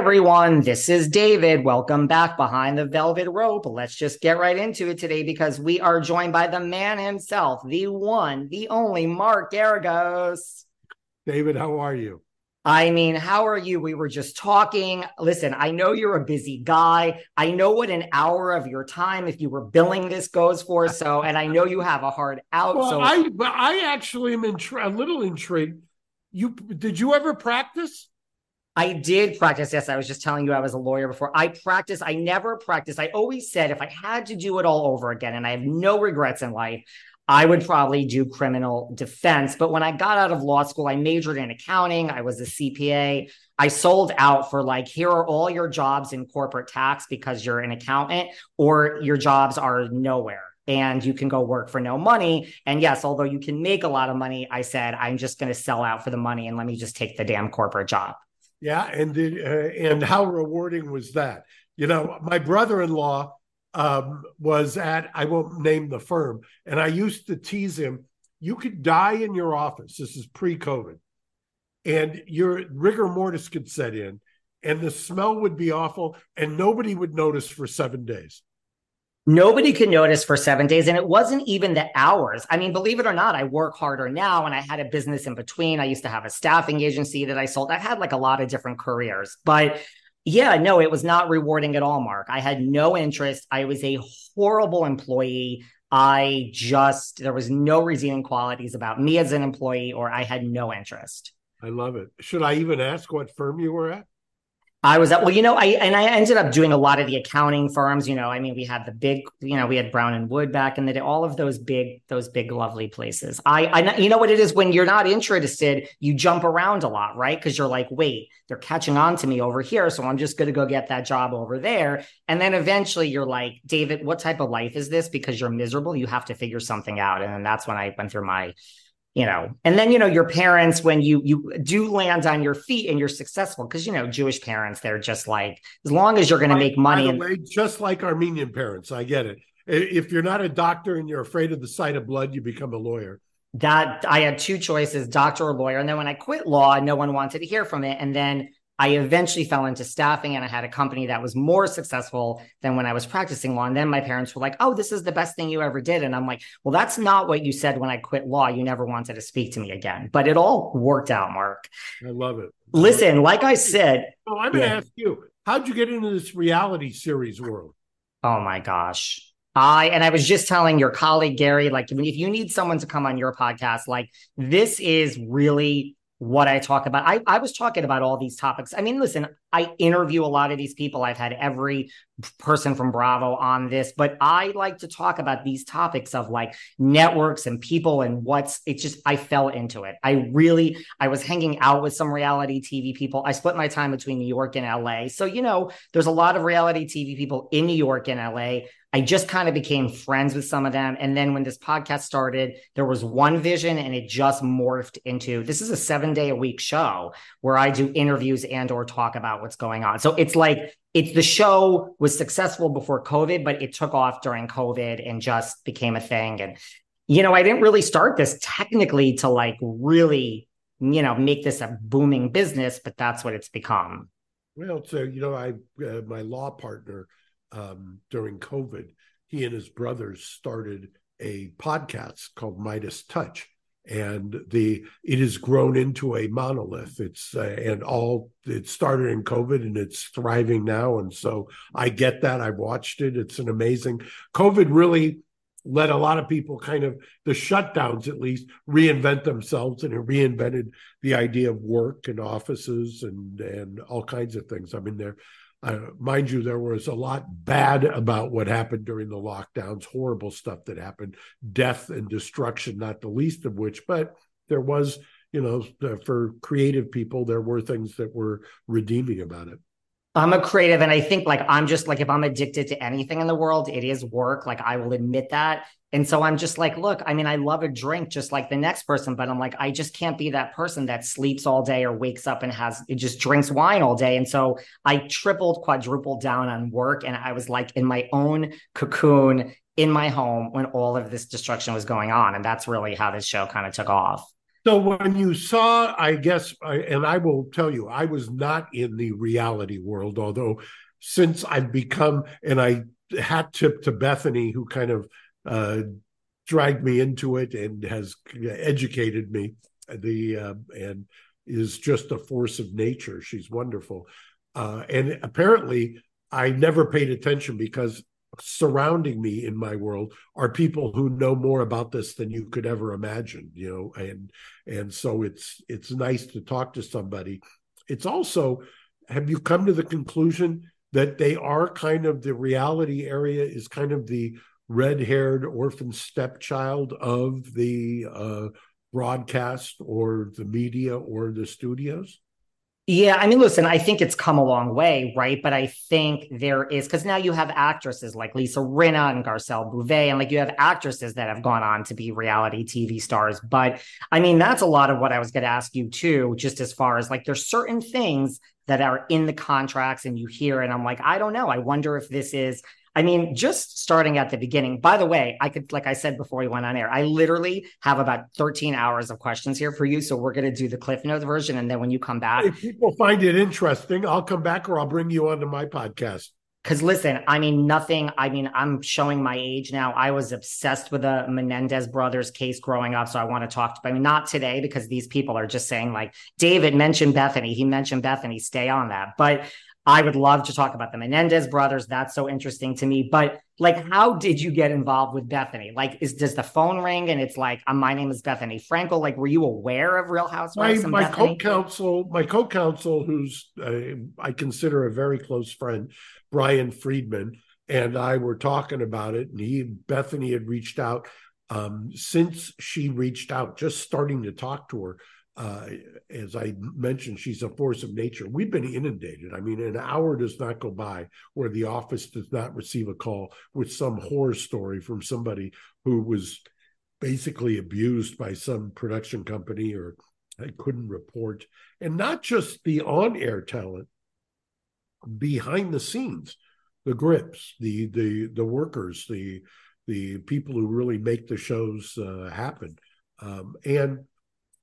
Everyone, this is David. Welcome back behind the velvet rope. Let's just get right into it today because we are joined by the man himself, the one, the only Mark Geragos. David, how are you? I mean, how are you? We were just talking. Listen, I know you're a busy guy. I know what an hour of your time, if you were billing this, goes for. So, and I know you have a hard out. Well, so, I I actually am intri- a little intrigued. You did you ever practice? I did practice. Yes, I was just telling you I was a lawyer before. I practice. I never practiced. I always said if I had to do it all over again, and I have no regrets in life, I would probably do criminal defense. But when I got out of law school, I majored in accounting. I was a CPA. I sold out for like, here are all your jobs in corporate tax because you're an accountant, or your jobs are nowhere and you can go work for no money. And yes, although you can make a lot of money, I said, I'm just going to sell out for the money and let me just take the damn corporate job. Yeah, and uh, and how rewarding was that? You know, my brother-in-law um, was at I won't name the firm, and I used to tease him. You could die in your office. This is pre-COVID, and your rigor mortis could set in, and the smell would be awful, and nobody would notice for seven days. Nobody could notice for seven days. And it wasn't even the hours. I mean, believe it or not, I work harder now and I had a business in between. I used to have a staffing agency that I sold. I've had like a lot of different careers, but yeah, no, it was not rewarding at all, Mark. I had no interest. I was a horrible employee. I just, there was no redeeming qualities about me as an employee, or I had no interest. I love it. Should I even ask what firm you were at? I was at well, you know, I and I ended up doing a lot of the accounting firms. You know, I mean, we had the big, you know, we had Brown and Wood back in the day. All of those big, those big, lovely places. I, I, you know what it is when you're not interested, you jump around a lot, right? Because you're like, wait, they're catching on to me over here, so I'm just going to go get that job over there. And then eventually, you're like, David, what type of life is this? Because you're miserable, you have to figure something out. And then that's when I went through my you know and then you know your parents when you you do land on your feet and you're successful because you know jewish parents they're just like as long as you're going to make money and- way, just like armenian parents i get it if you're not a doctor and you're afraid of the sight of blood you become a lawyer that I had two choices, doctor or lawyer. And then when I quit law, no one wanted to hear from it. And then I eventually fell into staffing and I had a company that was more successful than when I was practicing law. And then my parents were like, oh, this is the best thing you ever did. And I'm like, well, that's not what you said when I quit law. You never wanted to speak to me again. But it all worked out, Mark. I love it. Listen, like I said. Oh, I'm going to yeah. ask you, how'd you get into this reality series world? Oh my gosh. I and I was just telling your colleague Gary, like if you need someone to come on your podcast, like this is really what I talk about. I, I was talking about all these topics. I mean, listen, I interview a lot of these people. I've had every person from Bravo on this, but I like to talk about these topics of like networks and people and what's it's just I fell into it. I really I was hanging out with some reality TV people. I split my time between New York and LA. So, you know, there's a lot of reality TV people in New York and LA. I just kind of became friends with some of them. And then when this podcast started, there was one vision and it just morphed into this is a seven day a week show where I do interviews and or talk about what's going on. So it's like it's the show was successful before COVID, but it took off during COVID and just became a thing. And, you know, I didn't really start this technically to like really, you know, make this a booming business, but that's what it's become. Well, so, you know, I, uh, my law partner, um, during COVID, he and his brothers started a podcast called Midas Touch, and the it has grown into a monolith. It's uh, and all it started in COVID, and it's thriving now. And so I get that. I've watched it. It's an amazing. COVID really let a lot of people kind of the shutdowns at least reinvent themselves and it reinvented the idea of work and offices and and all kinds of things i mean there uh, mind you, there was a lot bad about what happened during the lockdowns, horrible stuff that happened, death and destruction, not the least of which, but there was, you know, for creative people, there were things that were redeeming about it. I'm a creative, and I think like I'm just like if I'm addicted to anything in the world, it is work. Like I will admit that. And so I'm just like, look, I mean, I love a drink just like the next person, but I'm like, I just can't be that person that sleeps all day or wakes up and has it just drinks wine all day. And so I tripled, quadrupled down on work. And I was like in my own cocoon in my home when all of this destruction was going on. And that's really how this show kind of took off. So when you saw, I guess, and I will tell you, I was not in the reality world, although since I've become, and I hat tip to Bethenny, who kind of uh, dragged me into it and has educated me. The uh, and is just a force of nature. She's wonderful, uh, and apparently I never paid attention because surrounding me in my world are people who know more about this than you could ever imagine you know and and so it's it's nice to talk to somebody it's also have you come to the conclusion that they are kind of the reality area is kind of the red-haired orphan stepchild of the uh, broadcast or the media or the studios yeah, I mean, listen, I think it's come a long way, right? But I think there is because now you have actresses like Lisa Rinna and Garcelle Beauvais, and like you have actresses that have gone on to be reality TV stars. But I mean, that's a lot of what I was going to ask you too, just as far as like there's certain things that are in the contracts and you hear, and I'm like, I don't know. I wonder if this is I mean, just starting at the beginning. By the way, I could, like I said before we went on air, I literally have about 13 hours of questions here for you. So we're going to do the Cliff Notes version. And then when you come back, if people find it interesting, I'll come back or I'll bring you onto my podcast. Because listen, I mean, nothing. I mean, I'm showing my age now. I was obsessed with the Menendez brothers case growing up. So I want to talk to, but I mean, not today because these people are just saying, like, David mentioned Bethenny. He mentioned Bethenny. Stay on that. But I would love to talk about the Menendez brothers. That's so interesting to me. But like, how did you get involved with Bethenny? Like, is does the phone ring and it's like, uh, my name is Bethenny Frankel? Like, were you aware of Real Housewives? My, my co-counsel, my co-counsel, who's uh, I consider a very close friend, Bryan Freedman, and I were talking about it, and he Bethenny had reached out. Um, since she reached out, just starting to talk to her uh, as I mentioned, she's a force of nature. We've been inundated. I mean, an hour does not go by where the office does not receive a call with some horror story from somebody who was basically abused by some production company or couldn't report. And not just the on air talent, behind the scenes, the grips, the the the workers, the the people who really make the shows uh, happen Um, and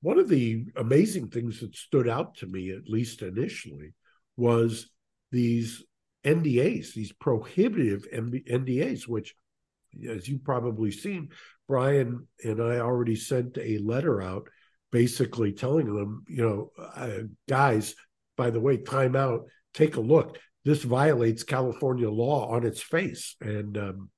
one of the amazing things that stood out to me, at least initially, was these NDAs, these prohibitive NDAs, which, as you've probably seen, Bryan and I already sent a letter out basically telling them, you know, uh, guys, by the way, time out, take a look. This violates California law on its face. And um,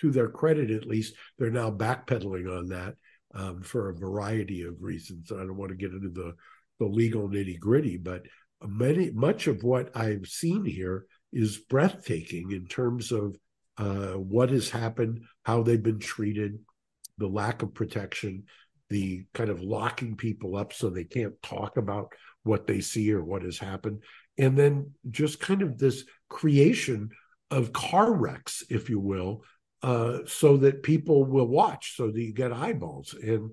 to their credit, at least, they're now backpedaling on that um, for a variety of reasons. I don't want to get into the, the legal nitty gritty, but many much of what I've seen here is breathtaking in terms of uh, what has happened, how they've been treated, the lack of protection, the kind of locking people up so they can't talk about what they see or what has happened. And then just kind of this creation of car wrecks, if you will, uh, so that people will watch, so that you get eyeballs. And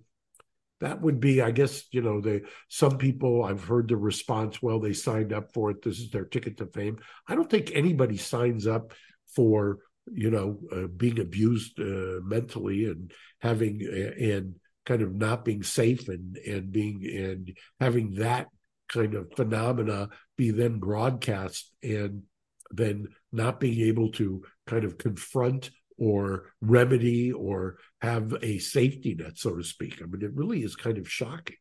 that would be, I guess, you know, the some people I've heard the response, well, they signed up for it. This is their ticket to fame. I don't think anybody signs up for you know uh, being abused uh, mentally and having uh, and kind of not being safe and and being and having that kind of phenomena be then broadcast and then not being able to kind of confront or remedy or have a safety net so to speak i mean it really is kind of shocking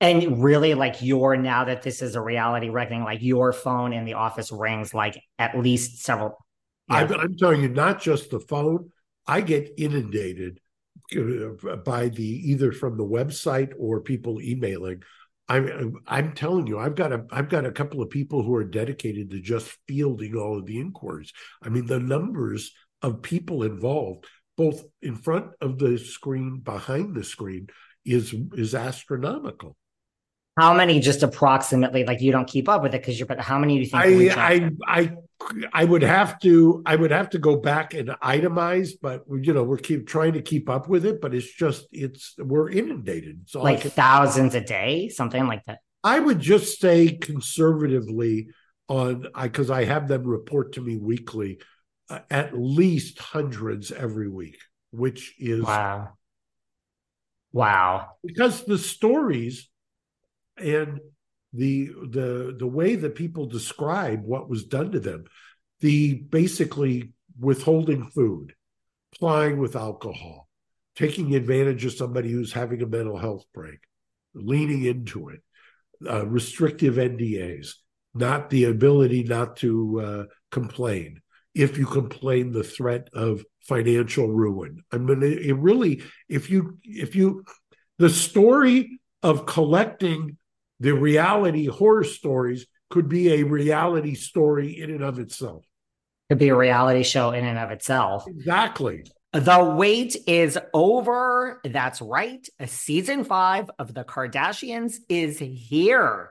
and really like your now that this is a reality reckoning like your phone in the office rings like at least several yeah. I'm, I'm telling you not just the phone i get inundated by the either from the website or people emailing. I'm I'm telling you, I've got a I've got a couple of people who are dedicated to just fielding all of the inquiries. I mean, the numbers of people involved, both in front of the screen, behind the screen, is is astronomical. How many just approximately like you don't keep up with it because you're but how many do you think I I, I I would have to I would have to go back and itemize, but you know we're keep trying to keep up with it, but it's just it's we're inundated. So like thousands a day, something like that. I would just say conservatively on I because I have them report to me weekly, uh, at least hundreds every week, which is wow, wow. Because the stories and the the the way that people describe what was done to them the basically withholding food plying with alcohol taking advantage of somebody who's having a mental health break leaning into it uh, restrictive ndas not the ability not to uh, complain if you complain the threat of financial ruin i mean it, really if you if you the story of collecting the reality horror stories could be a reality story in and of itself. Could be a reality show in and of itself. Exactly. The wait is over. That's right. A season five of The Kardashians is here.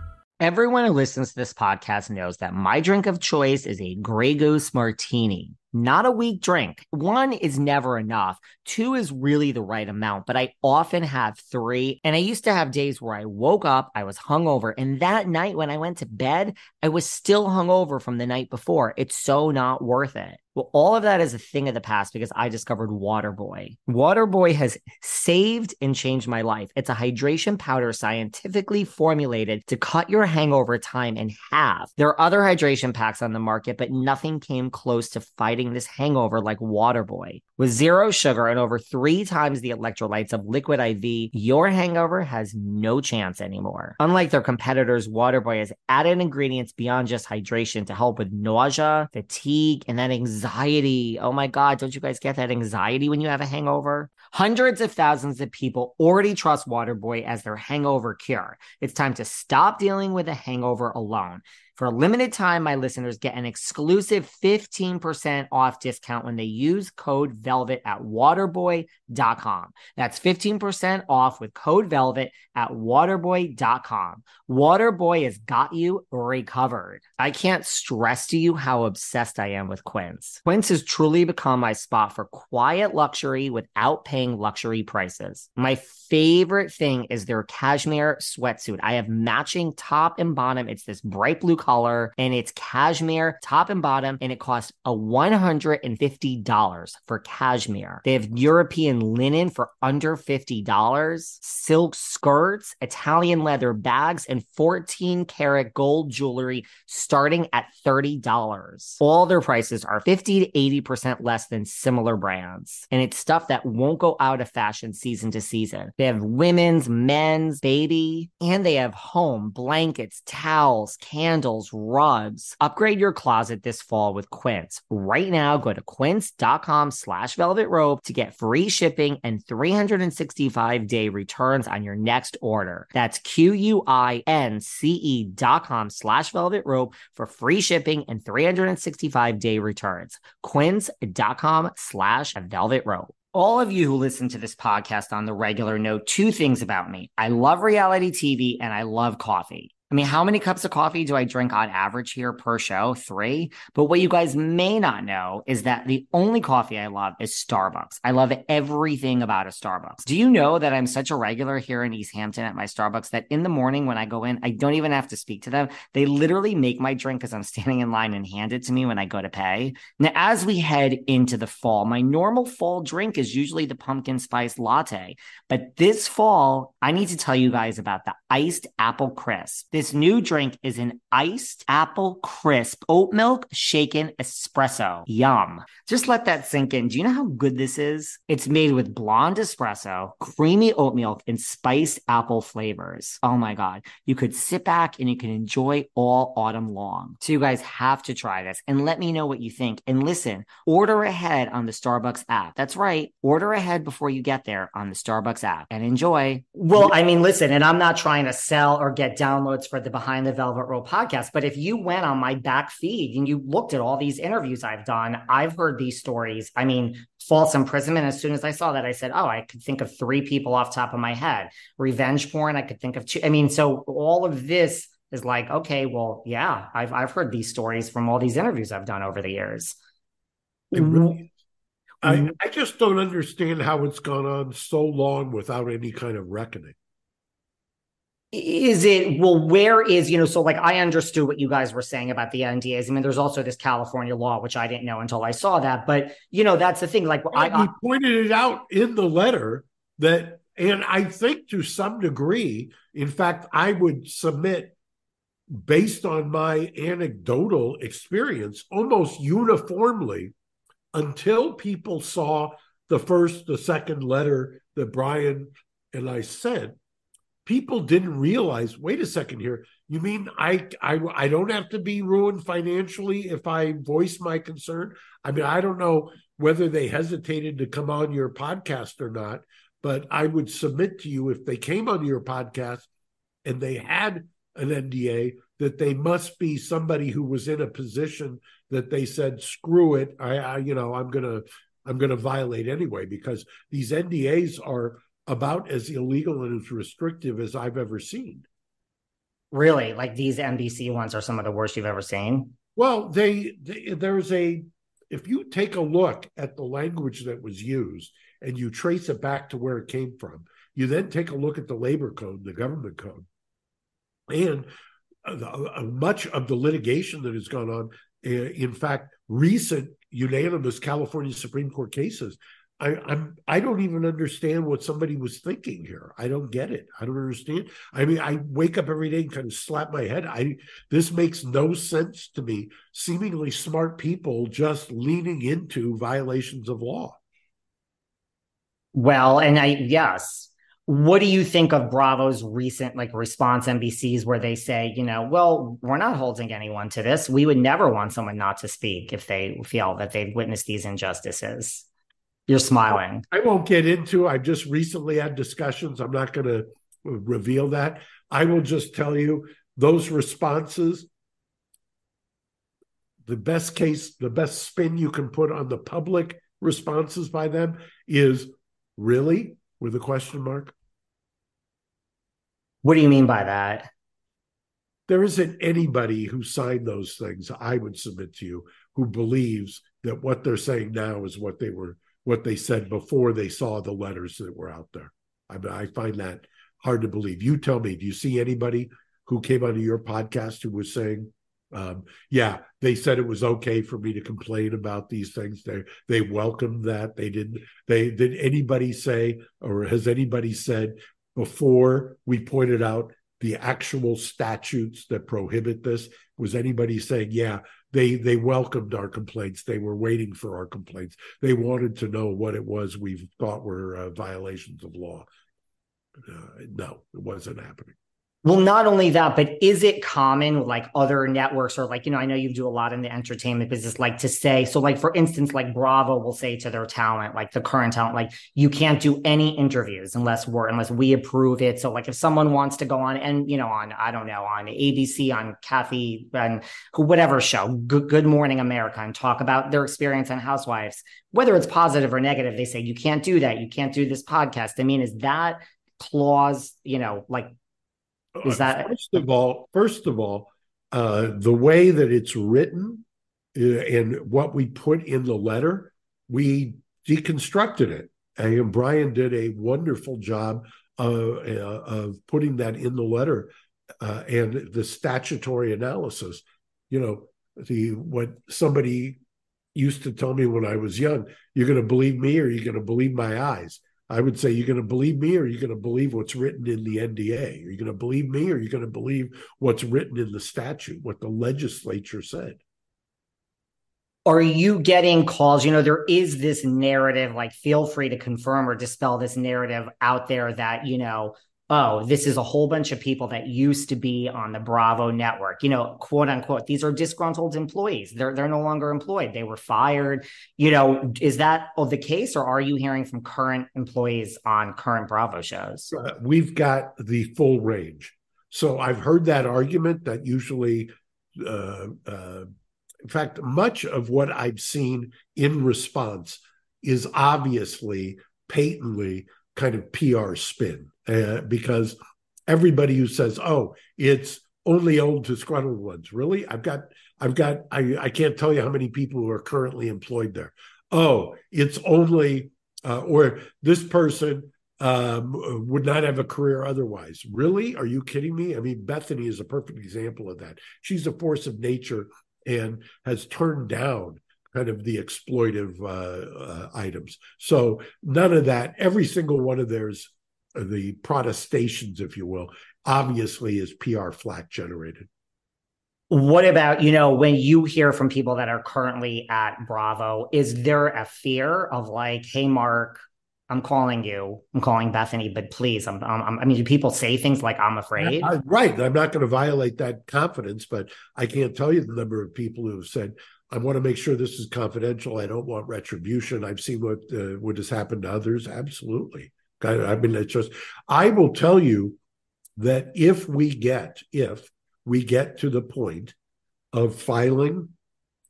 Everyone who listens to this podcast knows that my drink of choice is a Grey Goose Martini. Not a weak drink. One is never enough. Two is really the right amount, but I often have three. And I used to have days where I woke up, I was hungover, and that night when I went to bed, I was still hungover from the night before. It's so not worth it. Well, all of that is a thing of the past because I discovered Waterboy. Waterboy has saved and changed my life. It's a hydration powder scientifically formulated to cut your hangover time in half. There are other hydration packs on the market, but nothing came close to fighting this hangover like Waterboy. With zero sugar and over three times the electrolytes of Liquid IV, your hangover has no chance anymore. Unlike their competitors, Waterboy has added ingredients beyond just hydration to help with nausea, fatigue, and that anxiety. Oh my God, don't you guys get that anxiety when you have a hangover? Hundreds of thousands of people already trust Waterboy as their hangover cure. It's time to stop dealing with a hangover alone. For a limited time, my listeners get an exclusive 15% off discount when they use code VELVET at waterboy.com. That's 15% off with code VELVET at waterboy.com. Waterboy has got you recovered. I can't stress to you how obsessed I am with Quince. Quince has truly become my spot for quiet luxury without paying luxury prices. My favorite thing is their cashmere sweatsuit. I have matching top and bottom. It's this bright blue color and it's cashmere top and bottom and it costs a $150 for cashmere. They have European linen for under $50, silk skirts, Italian leather bags, and 14 karat gold jewelry starting at $30. All their prices are 50 to 80% less than similar brands. And it's stuff that won't go out of fashion season to season. They have women's, men's, baby, and they have home, blankets, towels, candles, rugs. Upgrade your closet this fall with Quince. Right now, go to quince.com slash velvet rope to get free shipping and 365 day returns on your next order. That's Q-U-I-N-C-E dot com slash velvet rope for free shipping and 365 day returns. Quince.com slash velvet rope. All of you who listen to this podcast on the regular know two things about me. I love reality TV and I love coffee. I mean, how many cups of coffee do I drink on average here per show? Three. But what you guys may not know is that the only coffee I love is Starbucks. I love everything about a Starbucks. Do you know that I'm such a regular here in East Hampton at my Starbucks that in the morning when I go in, I don't even have to speak to them. They literally make my drink as I'm standing in line and hand it to me when I go to pay. Now, as we head into the fall, my normal fall drink is usually the pumpkin spice latte. But this fall, I need to tell you guys about the iced apple crisp. New drink is an iced apple crisp oat milk shaken espresso. Yum. Just let that sink in. Do you know how good this is? It's made with blonde espresso, creamy oat milk, and spiced apple flavors. Oh my God. You could sit back and you can enjoy all autumn long. So you guys have to try this and let me know what you think. And listen, order ahead on the Starbucks app. That's right. Order ahead before you get there on the Starbucks app and enjoy. Well, I mean, listen, and I'm not trying to sell or get downloads for the Behind the Velvet Rope podcast. But if you went on my back feed and you looked at all these interviews I've done, I've heard these stories. I mean, false imprisonment. As soon as I saw that, I said, "Oh, I could think of three people off top of my head." Revenge porn. I could think of two. I mean, so all of this is like, okay, well, yeah, I've I've heard these stories from all these interviews I've done over the years. It really I, I just don't understand how it's gone on so long without any kind of reckoning is it well where is you know so like i understood what you guys were saying about the ndas i mean there's also this california law which i didn't know until i saw that. But you know that's the thing like I, he pointed it out in the letter that and i think to some degree in fact i would submit based on my anecdotal experience almost uniformly until people saw the first the second letter that bryan and i sent people didn't realize. Wait a second here. You mean I I I don't have to be ruined financially if I voice my concern? I mean, I don't know whether they hesitated to come on your podcast or not, but I would submit to you if they came on your podcast and they had an NDA that they must be somebody who was in a position that they said, "Screw it, I, I you know, I'm gonna, I'm gonna violate anyway," because these NDAs are about as illegal and as restrictive as I've ever seen. Really, like these NBC ones are some of the worst you've ever seen. Well, they, they there's a if you take a look at the language that was used and you trace it back to where it came from, you then take a look at the labor code, the government code, and uh, much of the litigation that has gone on, uh, in fact, recent unanimous California Supreme Court cases. I, I'm I don't even understand what somebody was thinking here. I don't get it. I don't understand. I mean, I wake up every day and kind of slap my head. I this makes no sense to me. Seemingly smart people just leaning into violations of law. Well, and I yes, what do you think of Bravo's recent like response NBC's where they say, you know, well, we're not holding anyone to this. We would never want someone not to speak if they feel that they've witnessed these injustices. You're smiling. I won't get into. I've just recently had discussions. I'm not going to reveal that. I will just tell you those responses. The best case, the best spin you can put on the public responses by them is really with a question mark. What do you mean by that? There isn't anybody who signed those things, I would submit to you, who believes that what they're saying now is what they were what they said before they saw the letters that were out there. I I find that hard to believe. You tell me, do you see anybody who came onto your podcast who was saying, um, yeah, they said it was okay for me to complain about these things. They they welcomed that. They didn't. They did anybody say, or has anybody said before we pointed out the actual statutes that prohibit this? Was anybody saying, yeah, they they welcomed our complaints. They were waiting for our complaints. They wanted to know what it was we thought were uh, violations of law. Uh, no, it wasn't happening. Well, not only that, but is it common like other networks or like, you know, I know you do a lot in the entertainment business, like to say, so like for instance, like Bravo will say to their talent, like the current talent, like you can't do any interviews unless we're unless we approve it. So like if someone wants to go on and you know, on I don't know, on ABC, on Kathy and whatever show, Good, Good Morning America, and talk about their experience on Housewives, whether it's positive or negative, they say you can't do that, you can't do this podcast. I mean, is that clause, you know, like is that first of all? First of all, uh, the way that it's written uh, and what we put in the letter, we deconstructed it, and Bryan did a wonderful job of, uh, of putting that in the letter uh, and the statutory analysis. You know, the what somebody used to tell me when I was young: "You're going to believe me, or you're going to believe my eyes." I would say, you're going to believe me or you're going to believe what's written in the NDA? Are you going to believe me or you're going to believe what's written in the statute, what the legislature said? Are you getting calls? You know, there is this narrative, like, feel free to confirm or dispel this narrative out there that, you know, oh, this is a whole bunch of people that used to be on the Bravo network, you know, quote unquote. These are disgruntled employees. They're they're no longer employed. They were fired. You know, is that the case, or are you hearing from current employees on current Bravo shows? Uh, we've got the full range. So I've heard that argument that usually. Uh, uh, in fact, much of what I've seen in response is obviously patently kind of PR spin uh, because everybody who says, "Oh, it's only old disgruntled ones," really, I've got, I've got, I, I can't tell you how many people who are currently employed there. Oh, it's only, uh, or this person um, would not have a career otherwise. Really? Are you kidding me? I mean, Bethenny is a perfect example of that. She's a force of nature and has turned down kind of the exploitive uh, uh, items. So none of that. Every single one of theirs the protestations, if you will, obviously is PR flack generated. What about, you know, when you hear from people that are currently at Bravo, is there a fear of like, hey, Mark, I'm calling you. I'm calling Bethenny, but please, I'm, I'm I mean, do people say things like I'm afraid? I, right. I'm not going to violate that confidence, but I can't tell you the number of people who have said, I want to make sure this is confidential. I don't want retribution. I've seen what uh, what has happened to others. Absolutely. I, I mean, it's just. I will tell you that if we get if we get to the point of filing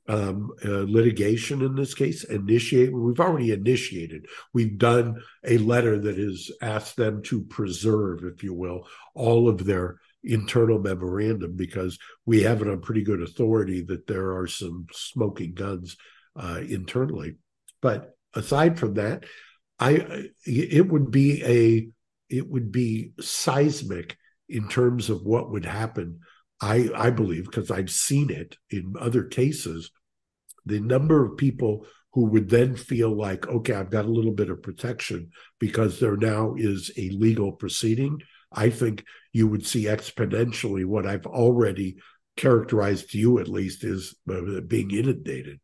um, uh, litigation in this case, initiate. We've already initiated. We've done a letter that has asked them to preserve, if you will, all of their internal memorandum because we have it on pretty good authority that there are some smoking guns uh, internally. But aside from that, I it would be a it would be seismic in terms of what would happen. I I believe because I've seen it in other cases, the number of people who would then feel like, okay, I've got a little bit of protection because there now is a legal proceeding I think you would see exponentially what I've already characterized to you, at least, as uh, being inundated.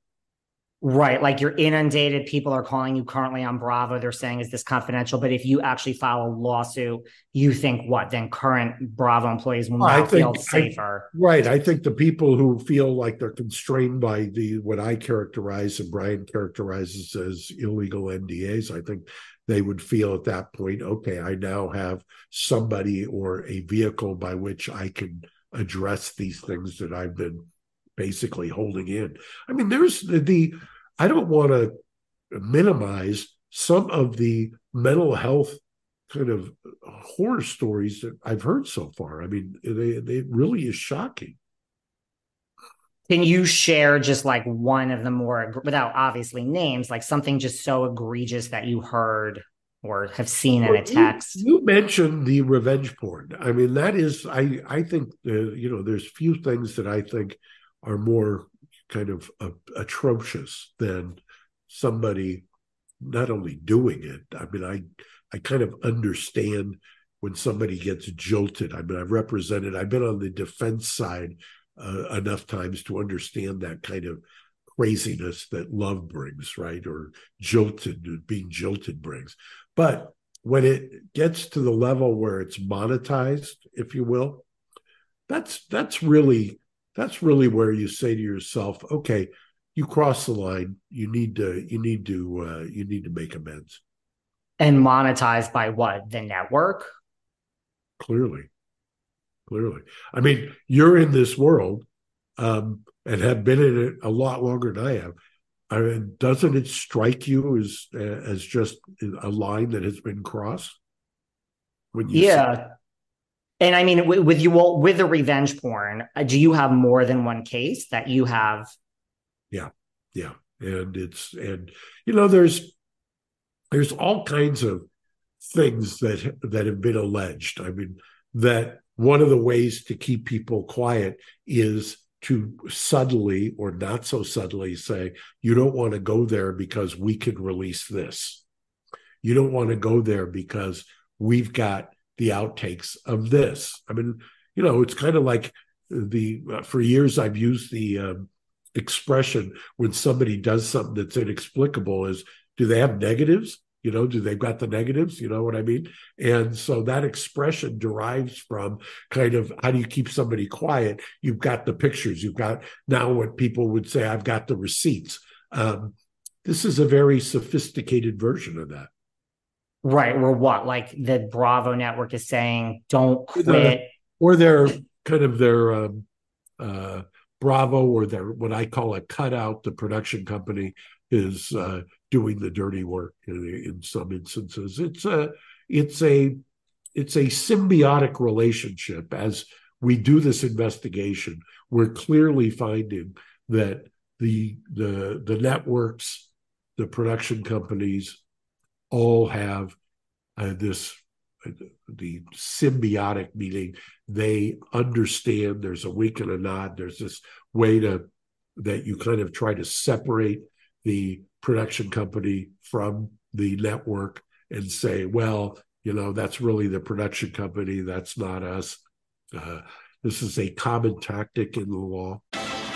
Right. Like you're inundated. People are calling you currently on Bravo. They're saying, is this confidential? But if you actually file a lawsuit, you think what? Then current Bravo employees will not think, feel safer. I, right. I think the people who feel like they're constrained by the what I characterize and Bryan characterizes as illegal NDAs, I think they would feel at that point, okay, I now have somebody or a vehicle by which I can address these things that I've been basically holding in. I mean, there's the, the I don't want to minimize some of the mental health kind of horror stories that I've heard so far. I mean, they, they really is shocking. Can you share just like one of the more, without obviously names, like something just so egregious that you heard or have seen in a text? You, you, mentioned the revenge porn. I mean, that is, I I think uh, you know, there's few things that I think are more kind of uh, atrocious than somebody not only doing it. I mean, I I kind of understand when somebody gets jolted. I mean, I've represented. I've been on the defense side uh, enough times to understand that kind of craziness that love brings, right? Or jolted, being jolted brings. But when it gets to the level where it's monetized, if you will, that's that's really that's really where you say to yourself, okay, you cross the line. You need to you need to uh, you need to make amends. And monetized by what? The network? Clearly clearly. I mean, you're in this world um, and have been in it a lot longer than I have. I mean, doesn't it strike you as as just a line that has been crossed? When you yeah, and I mean, with, with you with the revenge porn, uh, do you have more than one case that you have? Yeah, yeah, and it's and you know, there's there's all kinds of things that that have been alleged. I mean, that one of the ways to keep people quiet is to subtly or not so subtly say, you don't want to go there because we can release this. You don't want to go there because we've got the outtakes of this. I mean, you know, it's kind of like the, uh, for years I've used the um, expression when somebody does something that's inexplicable is, do they have negatives? You know, do they've got the negatives? You know what I mean? And so that expression derives from kind of how do you keep somebody quiet? You've got the pictures. You've got now what people would say, I've got the receipts. Um, this is a very sophisticated version of that. Right. Or what? Like the Bravo network is saying, don't quit. The, or they're kind of their um, uh, Bravo or their what I call a cutout, the production company is uh, doing the dirty work in, in some instances. It's a it's a it's a symbiotic relationship as we do this investigation we're clearly finding that the the the networks the production companies all have uh, this uh, the symbiotic meaning they understand there's a wink and a nod there's this way to that you kind of try to separate the production company from the network and say, well, you know, that's really the production company, that's not us. Uh, this is a common tactic in the law.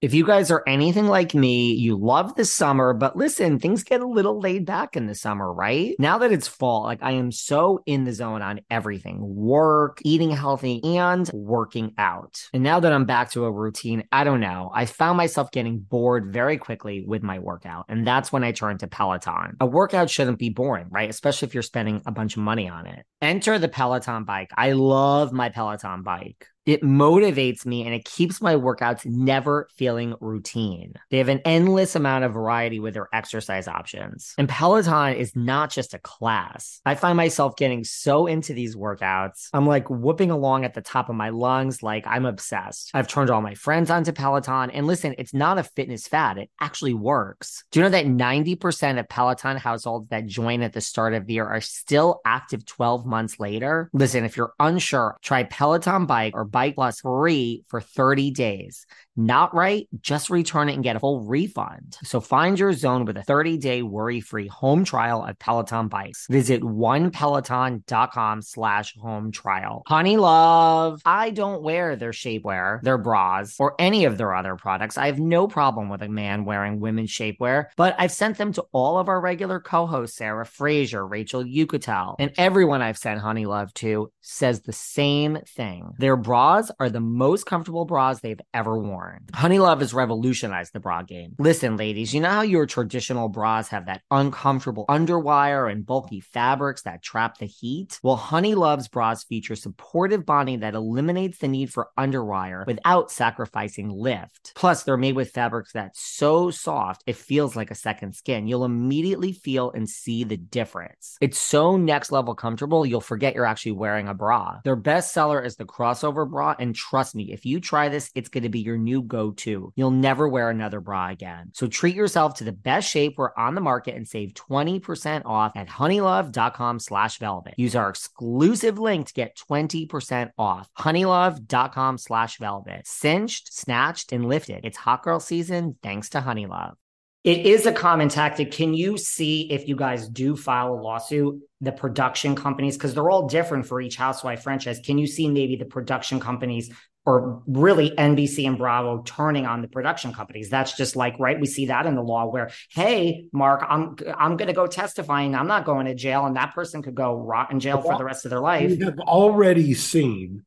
If you guys are anything like me, you love the summer, but listen, things get a little laid back in the summer, right? Now that it's fall, like I am so in the zone on everything work, eating healthy, and working out. And now that I'm back to a routine, I don't know, I found myself getting bored very quickly with my workout. And that's when I turned to Peloton. A workout shouldn't be boring, right? Especially if you're spending a bunch of money on it. Enter the Peloton bike. I love my Peloton bike. It motivates me and it keeps my workouts never feeling routine. They have an endless amount of variety with their exercise options. And Peloton is not just a class. I find myself getting so into these workouts. I'm like whooping along at the top of my lungs, like I'm obsessed. I've turned all my friends onto Peloton. And listen, it's not a fitness fad, it actually works. Do you know that 90% of Peloton households that join at the start of the year are still active 12 months later? Listen, if you're unsure, try Peloton Bike or Bike Plus free for 30 days. Not right? Just return it and get a full refund. So find your zone with a 30-day worry-free home trial of Peloton bikes. Visit onepeloton.com slash home trial. Honey love, I don't wear their shapewear, their bras, or any of their other products. I have no problem with a man wearing women's shapewear, but I've sent them to all of our regular co-hosts, Sarah Fraser, Rachel Yucatel, and everyone I've sent Honey Love to says the same thing. Their bras are the most comfortable bras they've ever worn. Honey Love has revolutionized the bra game. Listen, ladies, you know how your traditional bras have that uncomfortable underwire and bulky fabrics that trap the heat? Well, Honey Love's bras feature supportive bonding that eliminates the need for underwire without sacrificing lift. Plus, they're made with fabrics that's so soft, it feels like a second skin. You'll immediately feel and see the difference. It's so next level comfortable, you'll forget you're actually wearing a bra. Their best seller is the crossover bra, and trust me, if you try this, it's going to be your new go to. You'll never wear another bra again. So treat yourself to the best shapewear on the market and save 20% off at honeylove.com slash velvet. Use our exclusive link to get 20% off. Honeylove.com slash velvet. Cinched, snatched, and lifted. It's hot girl season thanks to Honeylove. It is a common tactic. Can you see if you guys do file a lawsuit, the production companies, because they're all different for each housewife franchise? Can you see maybe the production companies or really NBC and Bravo turning on the production companies? That's just like right. We see that in the law where, hey, Mark, I'm I'm going to go testifying. I'm not going to jail, and that person could go rot in jail for the rest of their life. We have already seen,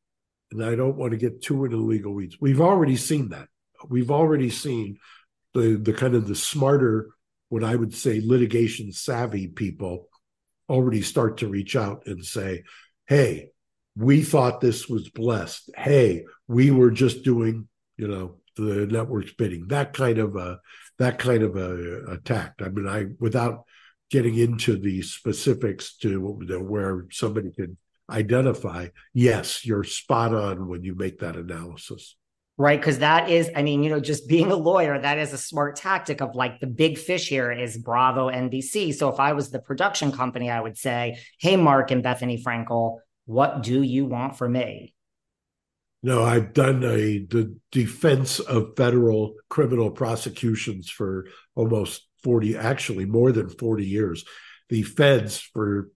and I don't want to get too into legal weeds. We've already seen that. We've already seen the the kind of the smarter, what I would say, litigation savvy people already start to reach out and say, "Hey, we thought this was blessed. Hey, we were just doing, you know, the network's bidding." That kind of a that kind of a attack. I mean, I without getting into the specifics to where somebody can identify. Yes, you're spot on when you make that analysis right? Because that is, I mean, you know, just being a lawyer, that is a smart tactic of like the big fish here is Bravo NBC. So if I was the production company, I would say, hey, Mark and bethenny Frankel, what do you want from me? No, I've done a the defense of federal criminal prosecutions for almost 40, actually more than 40 years. The feds for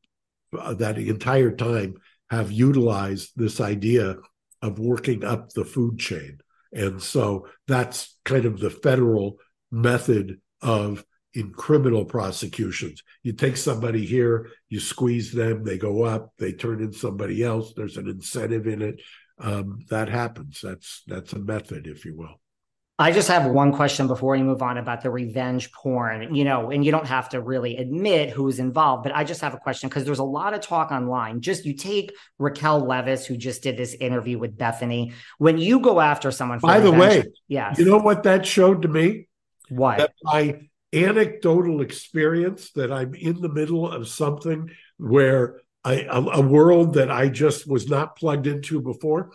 uh, that entire time have utilized this idea of working up the food chain. And so that's kind of the federal method of in criminal prosecutions. You take somebody here, you squeeze them, they go up, they turn in somebody else. There's an incentive in it. Um, that happens. That's that's a method, if you will. I just have one question before we move on about the revenge porn, you know, and you don't have to really admit who's involved, but I just have a question because there's a lot of talk online. Just you take Raquel Leviss, who just did this interview with Bethenny. When you go after someone, by the way, yeah, you know what that showed to me? What? That my anecdotal experience that I'm in the middle of something where I, a, a world that I just was not plugged into before.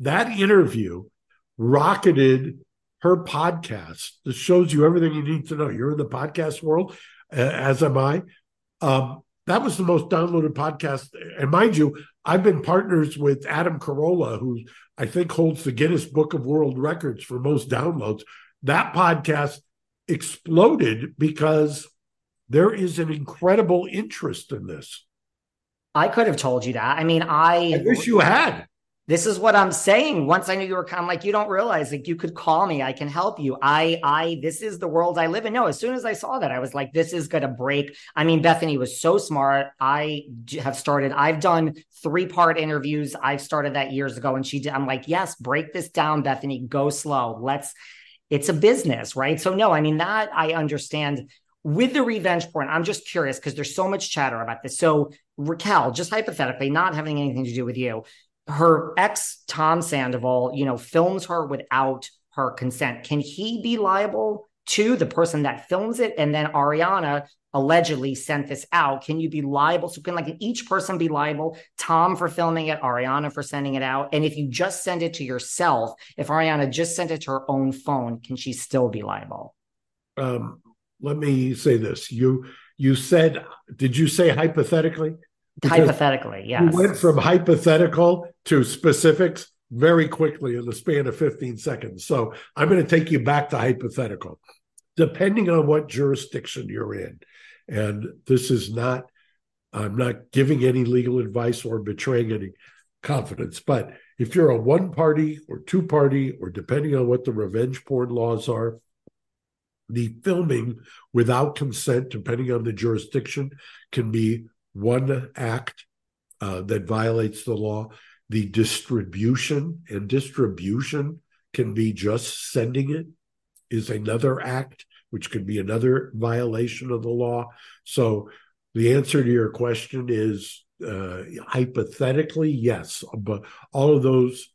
That interview rocketed her podcast. This shows you everything you need to know. You're in the podcast world, uh, as am I. Um, that was the most downloaded podcast. And mind you, I've been partners with Adam Carolla, who I think holds the Guinness Book of World Records for most downloads. That podcast exploded because there is an incredible interest in this. I could have told you that. I mean, I, I wish you had. This is what I'm saying. Once I knew you were kind of like, you don't realize like you could call me. I can help you. I, I, this is the world I live in. No, as soon as I saw that, I was like, this is to break. I mean, Bethenny was so smart. I have started, I've done three part interviews. I've started that years ago. And she did, I'm like, yes, break this down, Bethenny, go slow. Let's, it's a business, right? So, no, I mean, that I understand with the revenge porn, I'm just curious because there's so much chatter about this. So, Raquel, just hypothetically, not having anything to do with you, her ex Tom Sandoval, you know, films her without her consent. Can he be liable to the person that films it? And then Ariana allegedly sent this out. Can you be liable? So can like each person be liable? Tom for filming it, Ariana for sending it out. And if you just send it to yourself, if Ariana just sent it to her own phone, can she still be liable? Um, let me say this. You you said, did you say hypothetically? Because hypothetically, yes. We went from hypothetical to specifics very quickly in the span of 15 seconds. So I'm going to take you back to hypothetical. Depending on what jurisdiction you're in, and this is not, I'm not giving any legal advice or betraying any confidence, but if you're a one party or two party, or depending on what the revenge porn laws are, the filming without consent, depending on the jurisdiction, can be one act uh, that violates the law. The distribution and distribution can be just sending it is another act, which could be another violation of the law. So the answer to your question is uh, hypothetically, yes, but all of those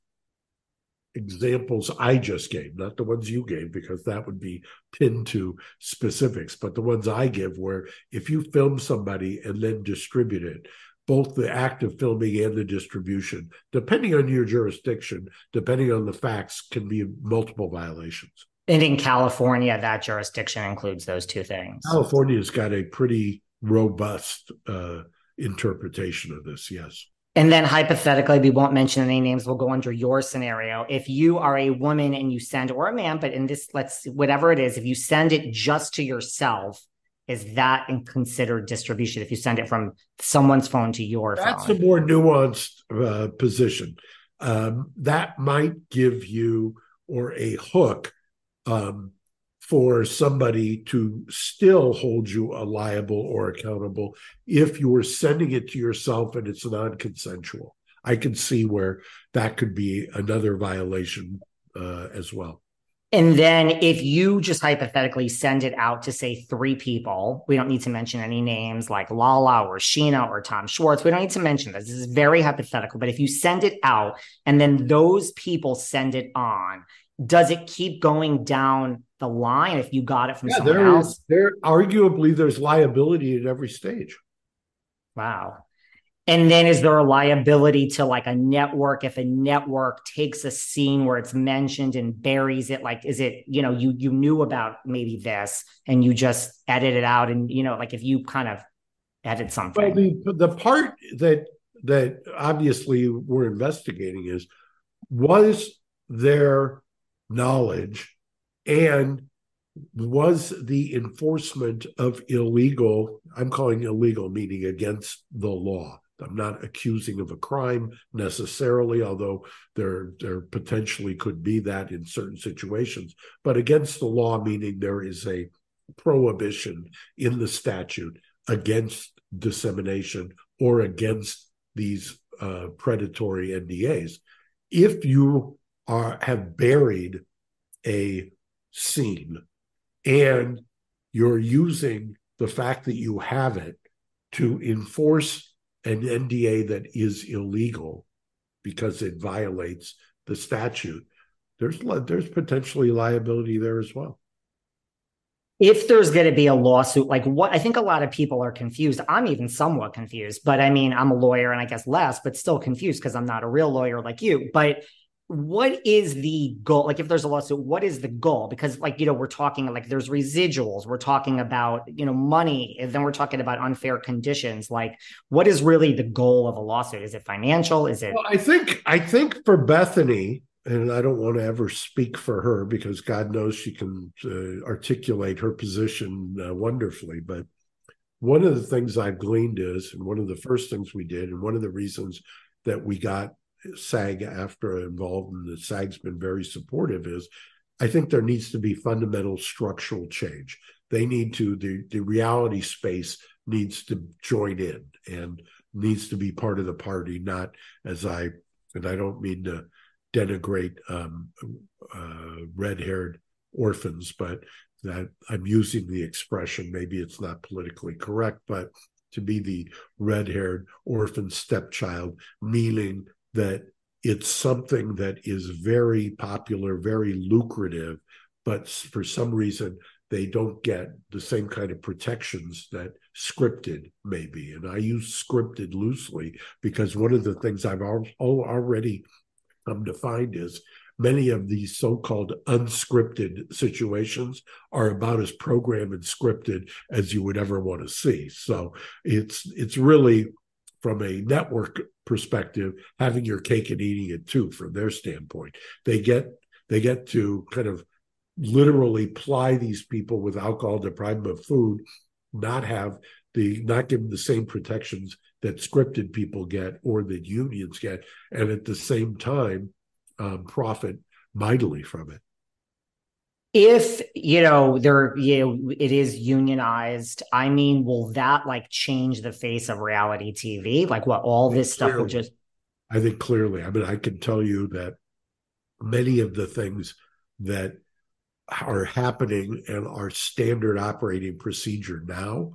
examples I just gave, not the ones you gave, because that would be pinned to specifics, but the ones I give, where if you film somebody and then distribute it, both the act of filming and the distribution, depending on your jurisdiction, depending on the facts, can be multiple violations. And in California, that jurisdiction includes those two things. California's got a pretty robust uh, interpretation of this, yes. And then hypothetically, we won't mention any names. We'll go under your scenario. If you are a woman and you send, or a man, but in this, let's, whatever it is, if you send it just to yourself, is that considered distribution? If you send it from someone's phone to your phone, That's phone? a more nuanced uh, position. Um, that might give you or a hook um, for somebody to still hold you liable or accountable if you were sending it to yourself and it's non-consensual. I can see where that could be another violation uh, as well. And then if you just hypothetically send it out to say three people, we don't need to mention any names like Lala or Scheana or Tom Schwartz. We don't need to mention this. This is very hypothetical. But if you send it out and then those people send it on, does it keep going down the line if you got it from yeah, someone there else? Is, there arguably there's liability at every stage. Wow. And then is there a liability to like a network if a network takes a scene where it's mentioned and buries it? Like, is it, you know, you you knew about maybe this and you just edit it out and you know, like if you kind of edit something. Well, the the part that that obviously we're investigating is was there knowledge and was the enforcement of illegal i'm calling illegal meaning against the law. I'm not accusing of a crime necessarily although there there potentially could be that in certain situations. But against the law meaning there is a prohibition in the statute against dissemination or against these uh, predatory ndas if you are have buried a scene and you're using the fact that you have it to enforce an NDA that is illegal because it violates the statute, there's there's potentially liability there as well. If there's going to be a lawsuit, like what I think a lot of people are confused. I'm even somewhat confused, but I mean, I'm a lawyer and I guess less, but still confused because I'm not a real lawyer like you. But what is the goal? Like if there's a lawsuit what is the goal? Because like you know we're talking like there's residuals. We're talking about you know money. And then we're talking about unfair conditions. Like what is really the goal of a lawsuit? Is it financial? Is it well, i think i think for bethenny and i don't want to ever speak for her because god knows she can uh, articulate her position uh, wonderfully. But one of the things i've gleaned is and one of the first things we did and one of the reasons that we got SAG-AFTRA involved and the SAG's been very supportive is I think there needs to be fundamental structural change. They need to the the reality space needs to join in and needs to be part of the party, not as I and I don't mean to denigrate um, uh, red-haired orphans, but that I'm using the expression. Maybe it's not politically correct, but to be the red-haired orphan stepchild, meaning that it's something that is very popular, very lucrative, but for some reason they don't get the same kind of protections that scripted may be. And I use scripted loosely because one of the things I've already come to find is many of these so-called unscripted situations are about as programmed and scripted as you would ever want to see. So it's it's really from a network perspective, having your cake and eating it too, from their standpoint. They get they get to kind of literally ply these people with alcohol, deprive them of food, not have the not give them the same protections that scripted people get or that unions get, and at the same time um, profit mightily from it if you know there you know it is unionized i mean will that like change the face of reality tv like what all this clearly, stuff will just i think clearly. I mean i can tell you that many of the things that are happening and our standard operating procedure now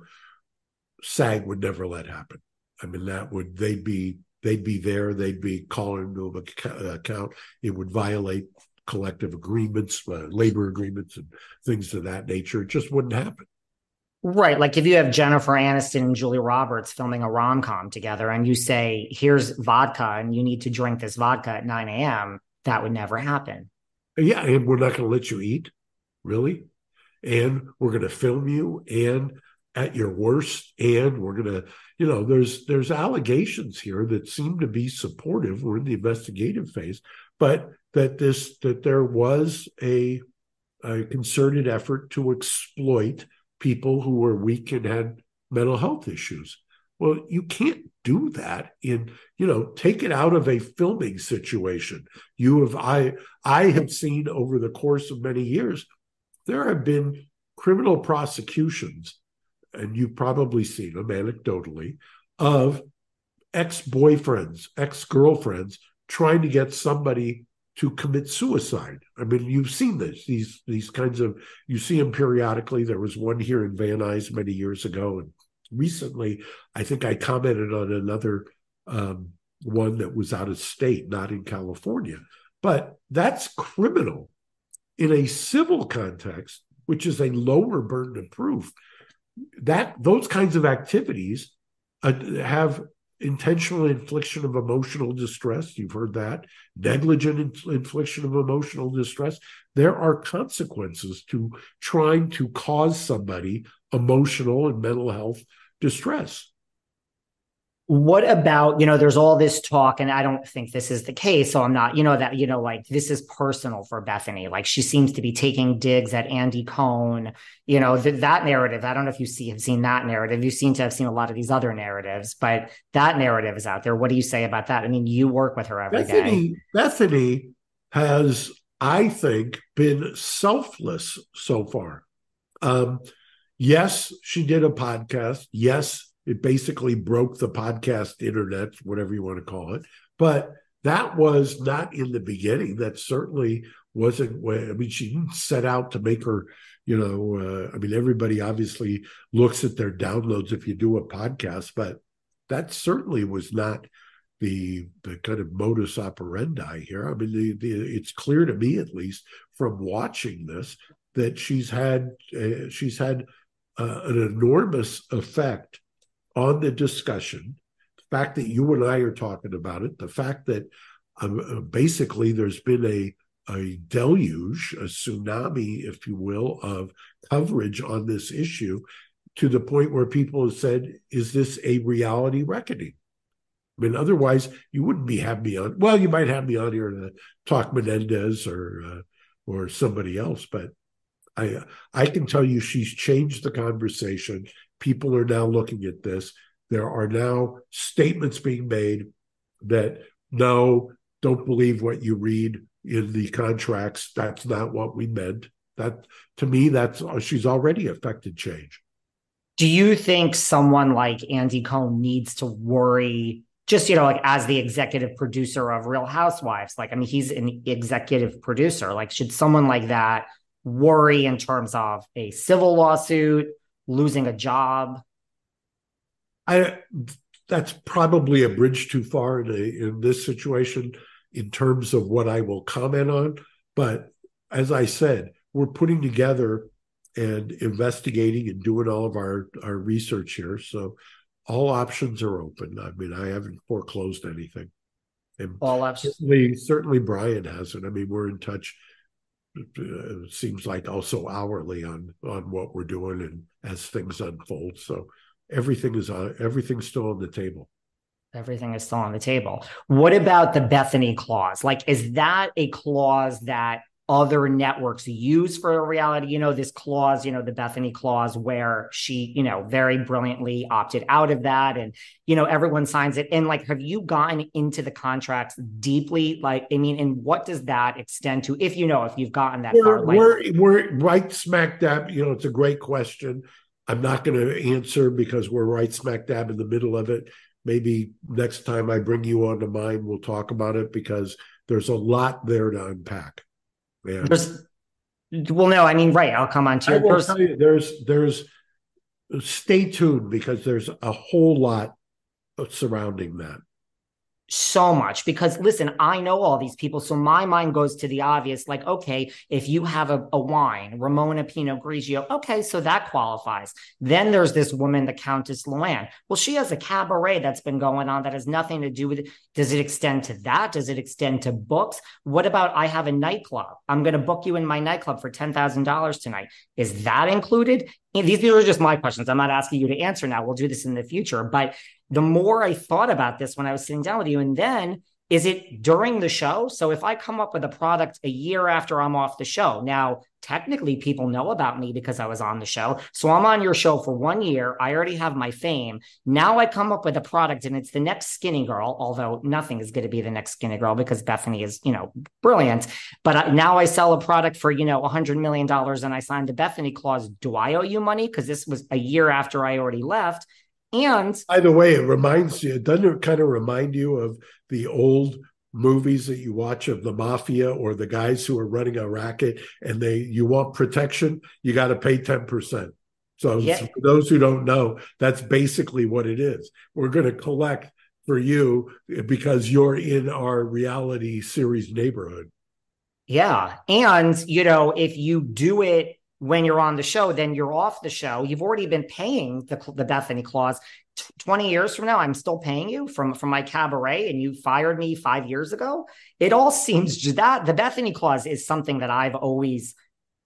sag would never let happen. I mean that would they'd be they'd be there they'd be calling to account. It would violate collective agreements, uh, labor agreements, and things of that nature. It just wouldn't happen. Right. Like if you have Jennifer Aniston and Julia Roberts filming a rom com together and you say, here's vodka and you need to drink this vodka at 9 a.m., that would never happen. Yeah. And we're not going to let you eat, really. And we're going to film you and at your worst. And we're going to, you know, there's there's allegations here that seem to be supportive. We're in the investigative phase, but that this that there was a, a concerted effort to exploit people who were weak and had mental health issues. Well, you can't do that in, you know, take it out of a filming situation. You have I I have seen over the course of many years, there have been criminal prosecutions, and you've probably seen them anecdotally, of ex-boyfriends, ex-girlfriends trying to get somebody to commit suicide. I mean, you've seen this, these these kinds of you see them periodically. There was one here in Van Nuys many years ago, and recently, I think I commented on another um, one that was out of state, not in California. But that's criminal in a civil context, which is a lower burden of proof. That those kinds of activities uh, have intentional infliction of emotional distress. You've heard that. Negligent infliction of emotional distress. There are consequences to trying to cause somebody emotional and mental health distress what about you know there's all this talk and i don't think this is the case. So i'm not you know that you know like this is personal for bethenny. Like she seems to be taking digs at andy cohen you know th- that narrative. I don't know if you see have seen that narrative. You seem to have seen a lot of these other narratives but that narrative is out there. What do you say about that? I mean you work with her every bethenny, day. bethenny has i think been selfless so far. Um yes she did a podcast. Yes it basically broke the podcast internet, whatever you want to call it. But that was not in the beginning. That certainly wasn't. I mean, she set out to make her. You know, uh, I mean, everybody obviously looks at their downloads if you do a podcast, but that certainly was not the the kind of modus operandi here. I mean, the, the, it's clear to me, at least from watching this, that she's had uh, she's had uh, an enormous effect on the discussion, the fact that you and I are talking about it, the fact that um, basically there's been a a deluge, a tsunami, if you will, of coverage on this issue to the point where people have said, is this a reality reckoning? I mean, otherwise, you wouldn't be having me on. Well, you might have me on here to talk Menendez or uh, or somebody else, but I I can tell you she's changed the conversation. People are now looking at this. There are now statements being made that no, don't believe what you read in the contracts. That's not what we meant. That to me, that's she's already affected change. Do you think someone like Andy Cohen needs to worry? Just you know, like as the executive producer of Real Housewives, like I mean, he's an executive producer. Like, should someone like that worry in terms of a civil lawsuit, losing a job? I that's probably a bridge too far in, a, in this situation in terms of what I will comment on. But as I said, we're putting together and investigating and doing all of our, our research here. So all options are open. I mean, I haven't foreclosed anything. And all options. Certainly, certainly Bryan hasn't. I mean, we're in touch. Uh, it seems like also hourly on on what we're doing and as things unfold. So everything is on. Everything's still on the table everything is still on the table. What about the Bethenny clause? Like, is that a clause that other networks use for reality? You know, this clause, you know, the Bethenny clause, where she, you know, very brilliantly opted out of that. And, you know, everyone signs it. And like, have you gotten into the contracts deeply? Like, I mean, and what does that extend to? If you know, if you've gotten that we're, we're, we're right smack dab. You know, it's a great question. I'm not going to answer because we're right smack dab in the middle of it maybe next time I bring you onto mine, we'll talk about it because there's a lot there to unpack. Yeah. There's, well, no, I mean, right. I'll come on to your first. You, there's, there's, stay tuned because there's a whole lot surrounding that so much because listen, I know all these people. So my mind goes to the obvious like, okay, if you have a, a, wine, Ramona Pinot Grigio, okay, so that qualifies. Then there's this woman, the Countess Luann. Well, she has a cabaret that's been going on that has nothing to do with it. Does it extend to that? Does it extend to books? What about I have a nightclub? I'm going to book you in my nightclub for $10,000 tonight. Is that included? And these are just my questions. I'm not asking you to answer now. We'll do this in the future. But the more I thought about this when I was sitting down with you, and then is it during the show? So if I come up with a product a year after I'm off the show, now technically people know about me because I was on the show. So I'm on your show for one year. I already have my fame. Now I come up with a product and it's the next skinny girl, although nothing is going to be the next skinny girl because Bethenny is, you know, brilliant. But now I sell a product for, you know, a hundred million dollars and I signed the Bethenny clause. Do I owe you money? Because this was a year after I already left. And by the way, it reminds you, it doesn't it kind of remind you of the old movies that you watch of the mafia or the guys who are running a racket and they you want protection, you got to pay 10%. So yeah. for those who don't know, that's basically what it is. We're going to collect for you because you're in our reality series neighborhood. Yeah. And, you know, if you do it when you're on the show, then you're off the show. You've already been paying the, the Bethenny clause. 20 years from now, I'm still paying you from, from my cabaret and you fired me five years ago. It all seems that the Bethenny clause is something that I've always,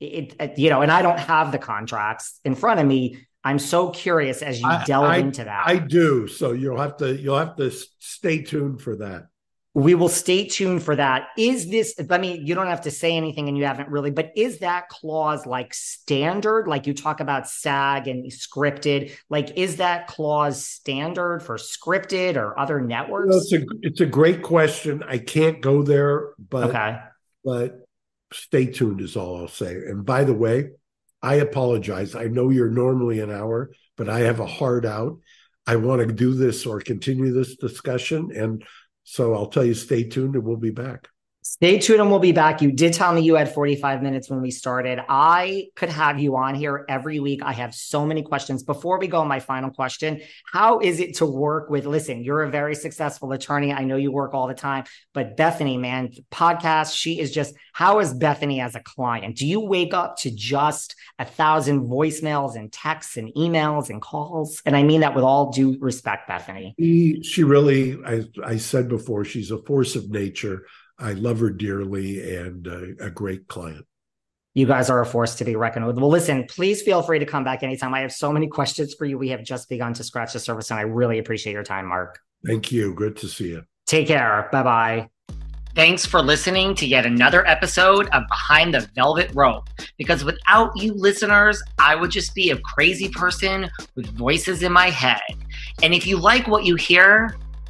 it, it, you know, and I don't have the contracts in front of me. I'm so curious as you delve I, into that. I do. So you'll have to, you'll have to stay tuned for that we will stay tuned for that. Is this, I mean, you don't have to say anything and you haven't really, but is that clause like standard? Like you talk about SAG and scripted, like is that clause standard for scripted or other networks? Well, it's, a, it's a great question. I can't go there, but, okay. but stay tuned is all I'll say. And by the way, I apologize. I know you're normally an hour, but I have a hard out. I want to do this or continue this discussion. And so I'll tell you, stay tuned and we'll be back. Stay tuned and we'll be back. You did tell me you had 45 minutes when we started. I could have you on here every week. I have so many questions. Before we go, my final question How is it to work with? Listen, you're a very successful attorney. I know you work all the time, but Bethenny, man, podcast, she is just, how is Bethenny as a client? Do you wake up to just a thousand voicemails and texts and emails and calls? And I mean that with all due respect, Bethenny. She, really, I, I said before, she's a force of nature I love her dearly and uh, a great client. You guys are a force to be reckoned with. Well, listen, please feel free to come back anytime. I have so many questions for you. We have just begun to scratch the surface, and I really appreciate your time, Mark. Thank you. Good to see you. Take care. Bye bye. Thanks for listening to yet another episode of Behind the Velvet Rope. Because without you listeners, I would just be a crazy person with voices in my head. And if you like what you hear,